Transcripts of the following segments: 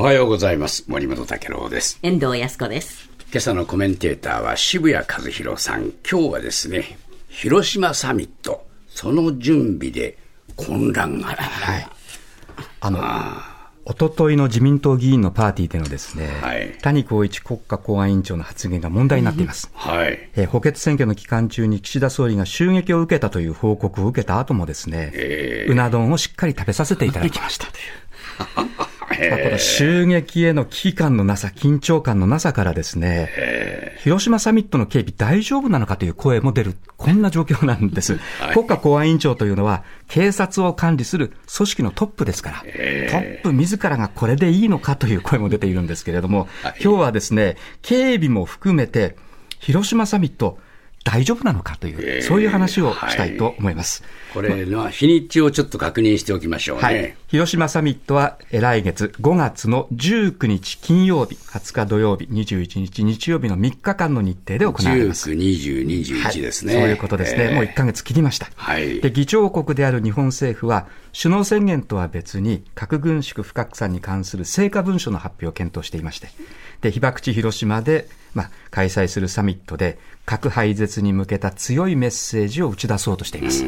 おはようございます。森本武郎です。遠藤康子です。今朝のコメンテーターは渋谷和弘さん。今日はですね、広島サミット、その準備で混乱がある。はい。あの、一昨日の自民党議員のパーティーでのですね、はい谷公一国家公安委員長の発言が問題になっています。はい。えー補欠選挙の期間中に岸田総理が襲撃を受けたという報告を受けた後もですね、えうな丼をしっかり食べさせていただきましたという。ま あこの襲撃への危機感のなさ、緊張感のなさからですね、広島サミットの警備大丈夫なのかという声も出る、こんな状況なんです。国家公安委員長というのは、警察を管理する組織のトップですから、トップ自らがこれでいいのかという声も出ているんですけれども、今日はですね、警備も含めて、広島サミット、大丈夫なのかという、そういう話をしたいと思います。これの日にちをちょっと確認しておきましょうね。はい。広島サミットはえー来月5月の19日金曜日、20日土曜日、21日日曜日の3日間の日程で行われます。19、20、21ですね。そういうことですね。えーもう1ヶ月切りました。はいで、議長国である日本政府は、首脳宣言とは別に、核軍縮不拡散に関する成果文書の発表を検討していまして、で、被爆地広島で、まあ、開催するサミットで、核廃絶に向けた強いメッセージを打ち出そうとしています。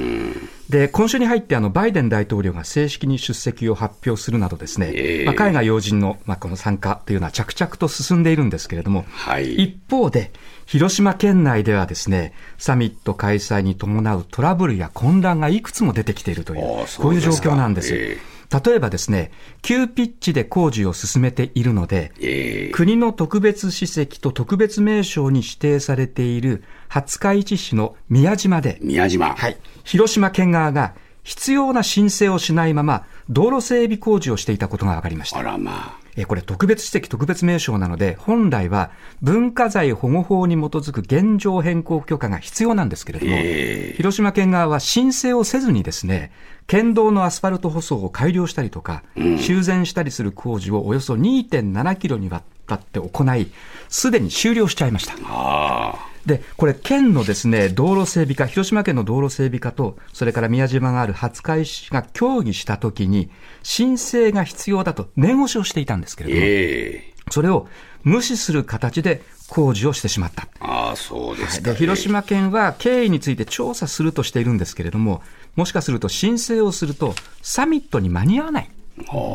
で、今週に入ってあの、バイデン大統領が正式に出席を発表するなどですね、ええ。まあ、海外要人の、まあ、この参加というのは着々と進んでいるんですけれども、はい。一方で、広島県内ではですね、サミット開催に伴うトラブルや混乱がいくつも出てきているといううこういう状況なんです。え例えばですね、急ピッチで工事を進めているので、えー国の特別史跡と特別名称に指定されている廿日市市の宮島で、宮島。はい、広島県側が必要な申請をしないまま、道路整備工事をしていたことが分かりましたあ。らまあ。えーこれ特別史跡特別名称なので、本来は文化財保護法に基づく現状変更許可が必要なんですけれども、え広島県側は申請をせずにですね、県道のアスファルト舗装を改良したりとか、修繕したりする工事をおよそ2.7キロにわたって行い、すでに終了しちゃいました。で、これ、県のですね、道路整備課、広島県の道路整備課と、それから宮島がある廿日市市が協議したときに、申請が必要だと念押しをしていたんですけれども、ええそれを無視する形で工事をしてしまった。ああ、そうですか、で、広島県は経緯について調査するとしているんですけれども、もしかすると申請をすると、サミットに間に合わない。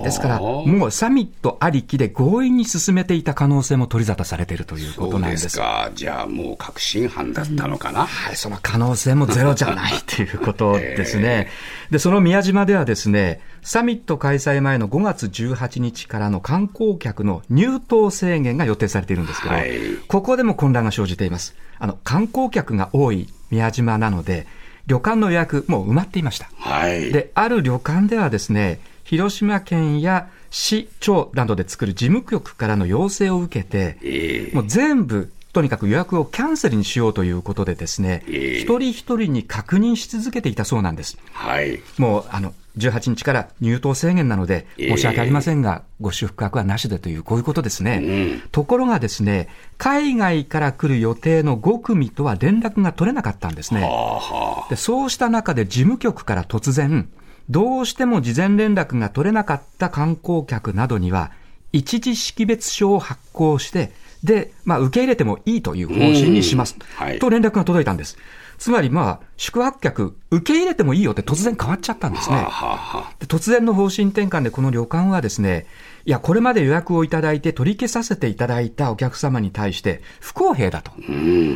ですから、もうサミットありきで強引に進めていた可能性も取り沙汰されているということなんですす。か。じゃあもう確信犯だったのかな。はい、その可能性もゼロじゃないということですね。で、その宮島ではですね、サミット開催前の5月18日からの観光客の入島制限が予定されているんですけど、はいここでも混乱が生じています。あの、観光客が多い宮島なので、旅館の予約もう埋まっていました。はい。で、ある旅館ではですね、広島県や市町などで作る事務局からの要請を受けて、ええもう全部、とにかく予約をキャンセルにしようということでですね、ええ一人一人に確認し続けていたそうなんです。はい。もう、あの、18日から入島制限なので、ええ申し訳ありませんが、ご宿泊はなしでという、こういうことですね。うんところがですね、海外から来る予定の5組とは連絡が取れなかったんですね。はあはあ。でそうした中で事務局から突然、どうしても事前連絡が取れなかった観光客などには、一時識別書を発行して、で、まあ、受け入れてもいいという方針にします。うんはいと連絡が届いたんです。つまり、まあ、宿泊客、受け入れてもいいよって突然変わっちゃったんですね。はあは。で突然の方針転換でこの旅館はですね、いや、これまで予約をいただいて取り消させていただいたお客様に対して不公平だと。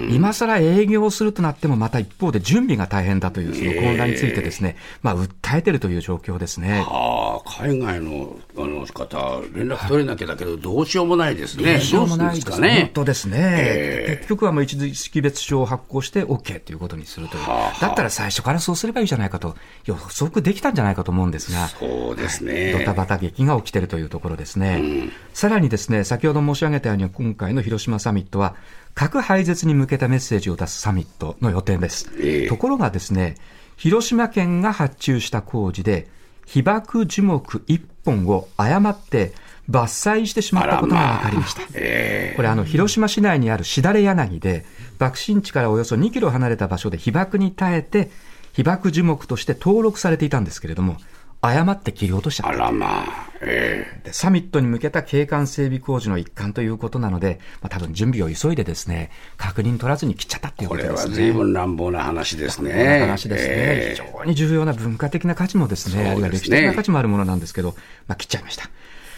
今更営業するとなってもまた一方で準備が大変だというその混乱についてですね、まあ訴えてるという状況ですね。ああ、海外のあの方、連絡取れなきゃだけど、どうしようもないですね。どうしようもないですね。本。当ですね。ええ結局はもう一時識別証を発行して OK ということにするという。だったら最初からそうすればいいじゃないかと予測できたんじゃないかと思うんですが。そうですドね。タバタ劇が起きているというところですね。さらにですね、先ほど申し上げたように今回の広島サミットは、核廃絶に向けたメッセージを出すサミットの予定です。ええところがですね、広島県が発注した工事で、被爆樹木1本を誤って伐採してしまったことが分かりました。えこれあの、広島市内にあるしだれ柳で、爆心地からおよそ2キロ離れた場所で被爆に耐えて、被爆樹木として登録されていたんですけれども、誤って切り落としちゃった。あらまあ、えでサミットに向けた景観整備工事の一環ということなので、まあ、多分準備を急いでですね、確認取らずに切っちゃったっていうこれはことですね。随分乱暴な話ですこんなね。話ですね、え非常に重要な文化的な価値もですね、すねあるいは歴史的な価値もあるものなんですけど、まあ、切っちゃいました。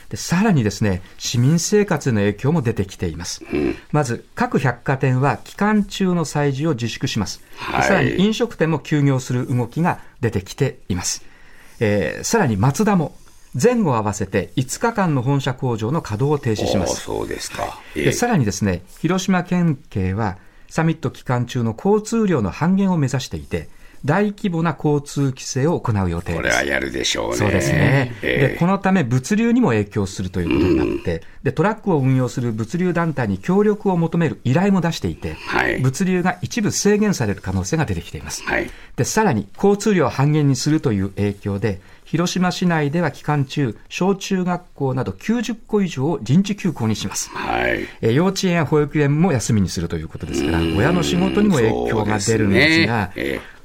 でさらにですね、市民生活への影響も出てきています。まず、各百貨店は期間中の催事を自粛します。ではいさらに飲食店も休業する動きが出てきています。えーさらにマツダも前後合わせて5日間の本社工場の稼働を停止しまおす。そうですか。えでさらにですね、広島県警はサミット期間中の交通量の半減を目指していて、大規模な交通規制を行う予定です。これはやるでしょうね。そうですね。えで、このため物流にも影響するということになって、で、トラックを運用する物流団体に協力を求める依頼も出していて、はい物流が一部制限される可能性が出てきています。はい。で、さらに交通量を半減にするという影響で、広島市内では期間中、小中学校など90校以上を臨時休校にします。はい。えー幼稚園や保育園も休みにするということですから、親の仕事にも影響が出るんですが、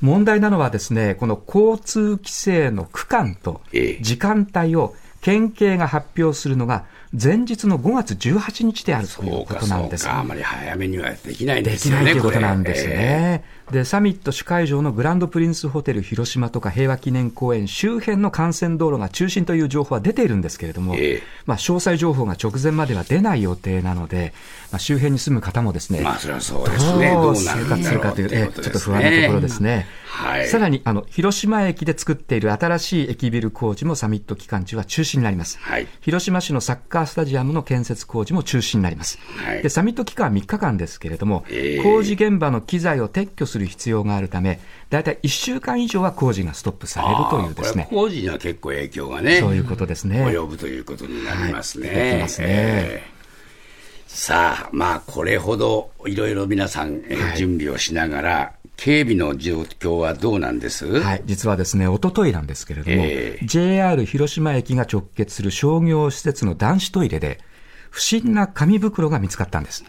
問題なのはですね、この交通規制の区間とええ時間帯を県警が発表するのが前日の5月18日であるということなんです。そうか。あまり早めにはできないんでですよね。きないということれなんです。ね。で、サミット主会場のグランドプリンスホテル広島とか平和記念公園周辺の幹線道路が中心という情報は出ているんですけれども、ええまあ、詳細情報が直前までは出ない予定なので、まあ、周辺に住む方もですね、まあ、それはそうですね。どう生活するかという、えちょっと。不安なところですね。はい。さらに、あの、広島駅で作っている新しい駅ビル工事もサミット期間中は中止になります。はい広島市のサッカースタジアムの建設工事も中止になります。はいで、サミット期間は3日間ですけれども、ええ工事現場の機材を撤去する必要があるため、だいたい1週間以上は工事がストップされるというですね。工事には結構影響がね、そういうことですね。及ぶということになりますね。はいますね。えー。さあ、まあ、これほどいろいろ皆さん、えー準備をしながら、警備の状況はどうなんです？はい、実はですね、一昨日なんですけれども、ええ JR 広島駅が直結する商業施設の男子トイレで、不審な紙袋が見つかったんです。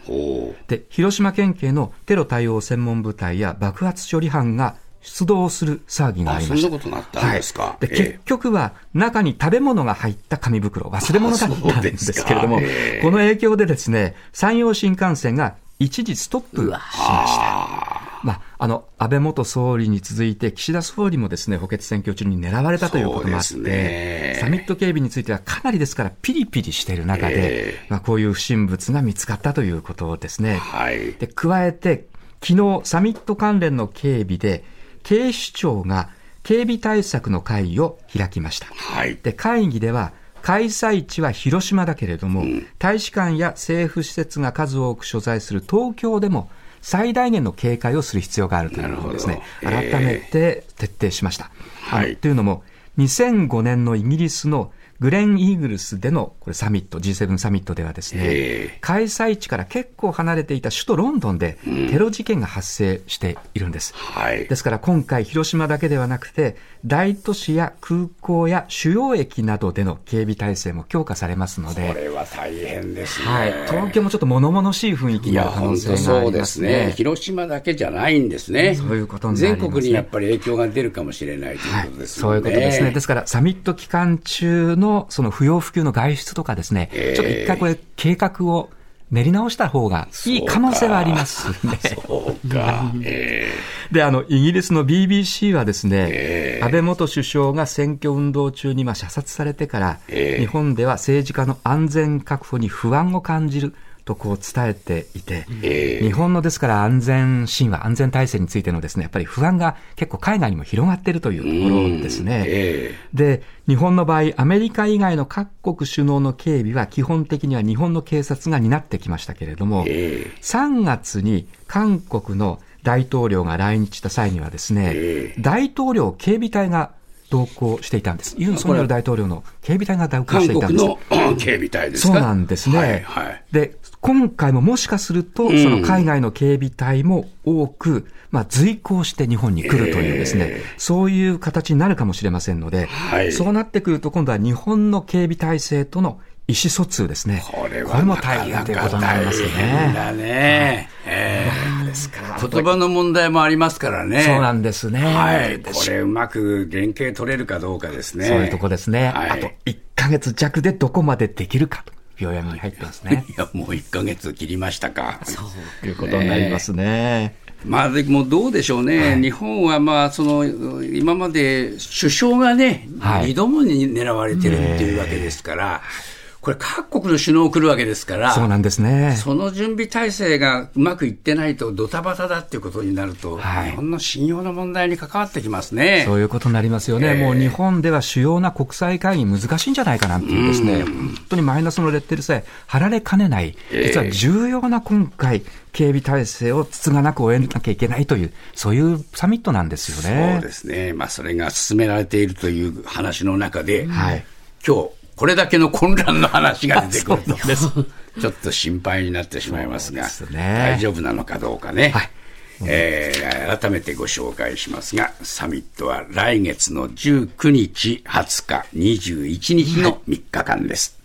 で、広島県警のテロ対応専門部隊や爆発処理班が出動する騒ぎがああ、りました。そんなことったんですか？はい、でえ結局は中に食べ物が入った紙袋、忘れ物だったんですけれども、あそうですかこの影響でですね、山陽新幹線が一時ストップしました。まあ、あの、安倍元総理に続いて、岸田総理もですね、補欠選挙中に狙われたということもあって、ねサミット警備についてはかなりですから、ピリピリしている中で、えまあ、こういう不審物が見つかったということですね。はい。で、加えて、昨日、サミット関連の警備で、警視庁が警備対策の会議を開きました。はい。で、会議では、開催地は広島だけれども、大使館や政府施設が数多く所在する東京でも、最大限の警戒をする必要があるということをですね、改めて徹底しました。はい。というのも、2005年のイギリスのグレン・イーグルスでのこれサミット、G7 サミットではですね、ええ開催地から結構離れていた首都ロンドンでテロ事件が発生しているんです。はい。ですから今回、広島だけではなくて、大都市や空港や主要駅などでの警備体制も強化されますのこで、れは大変ですね。はい、東京もちょっと物々しい雰囲気になる可能本当性がありそうでますね。ね。広島だけじゃないんですね。そういうことになりますね全国にやっぱり影響が出るかもしれないということですそういうもんね。ことですね。ですから、サミット期間中のその不要不急の外出とかですね、ええちょっと一回これ計画を練り直した方がいい可能性はありますね。そうか。えで、あの、イギリスの BBC はですね、ええ安倍元首相が選挙運動中にまあ射殺されてから、ええ日本では政治家の安全確保に不安を感じるとこう伝えていて、ええ。日本のですから安全神話、安全体制についてのですね、やっぱり不安が結構海外にも広がっているというところですね。えで、日本の場合、アメリカ以外の各国首脳の警備は基本的には日本の警察が担ってきましたけれども、ええ。3月に韓国の大統領が来日した際にはですね、え。大統領警備隊が同行していたんです。ユン・ソンニョル大統領の警備隊が同行韓していたんです。国の 警備隊ですか？そうなんですね。はい、はい。で、今回ももしかすると、んその海外の警備隊も多く、まあ、随行して日本に来るというですね、えそういう形になるかもしれませんので、はいそうなってくると、今度は日本の警備体制との意思疎通ですね。これはも大変ということになりますなかなか大変ね。だね。ええですか。言葉の問題もありますからね。そうなんですね。はい。これうまく連携取れるかどうかですね。そういうとこですね。はいあと1ヶ月弱でどこまでできるかと。秒読みに入ってますね。いや、もう1ヶ月切りましたか。ということになりますね。まあ、でもどうでしょうね、日本はまあその今まで首相がね、はい2度もに狙われてるっていうわけですから、これ、各国の首脳来るわけですから、そうなんですね。その準備体制がうまくいってないと、ドタバタだっていうことになると、はい。日本の信用の問題に関わってきますね。そういうことになりますよね、ええ。もう日本では主要な国際会議難しいんじゃないかなっていうですね、本当にマイナスのレッテルさえ貼られかねない、ええ。実は重要な今回、警備体制をつつがなく終えなきゃいけないという、そういうサミットなんですよね。そうですね、まあ、それが進められているという話の中で、はい。今日これだけの混乱の話が出てくるとちょっと心配になってしまいますが、すね。大丈夫なのかどうかね。はい。えー改めてご紹介しますが、サミットは来月の19日、20日、21日の3日間です。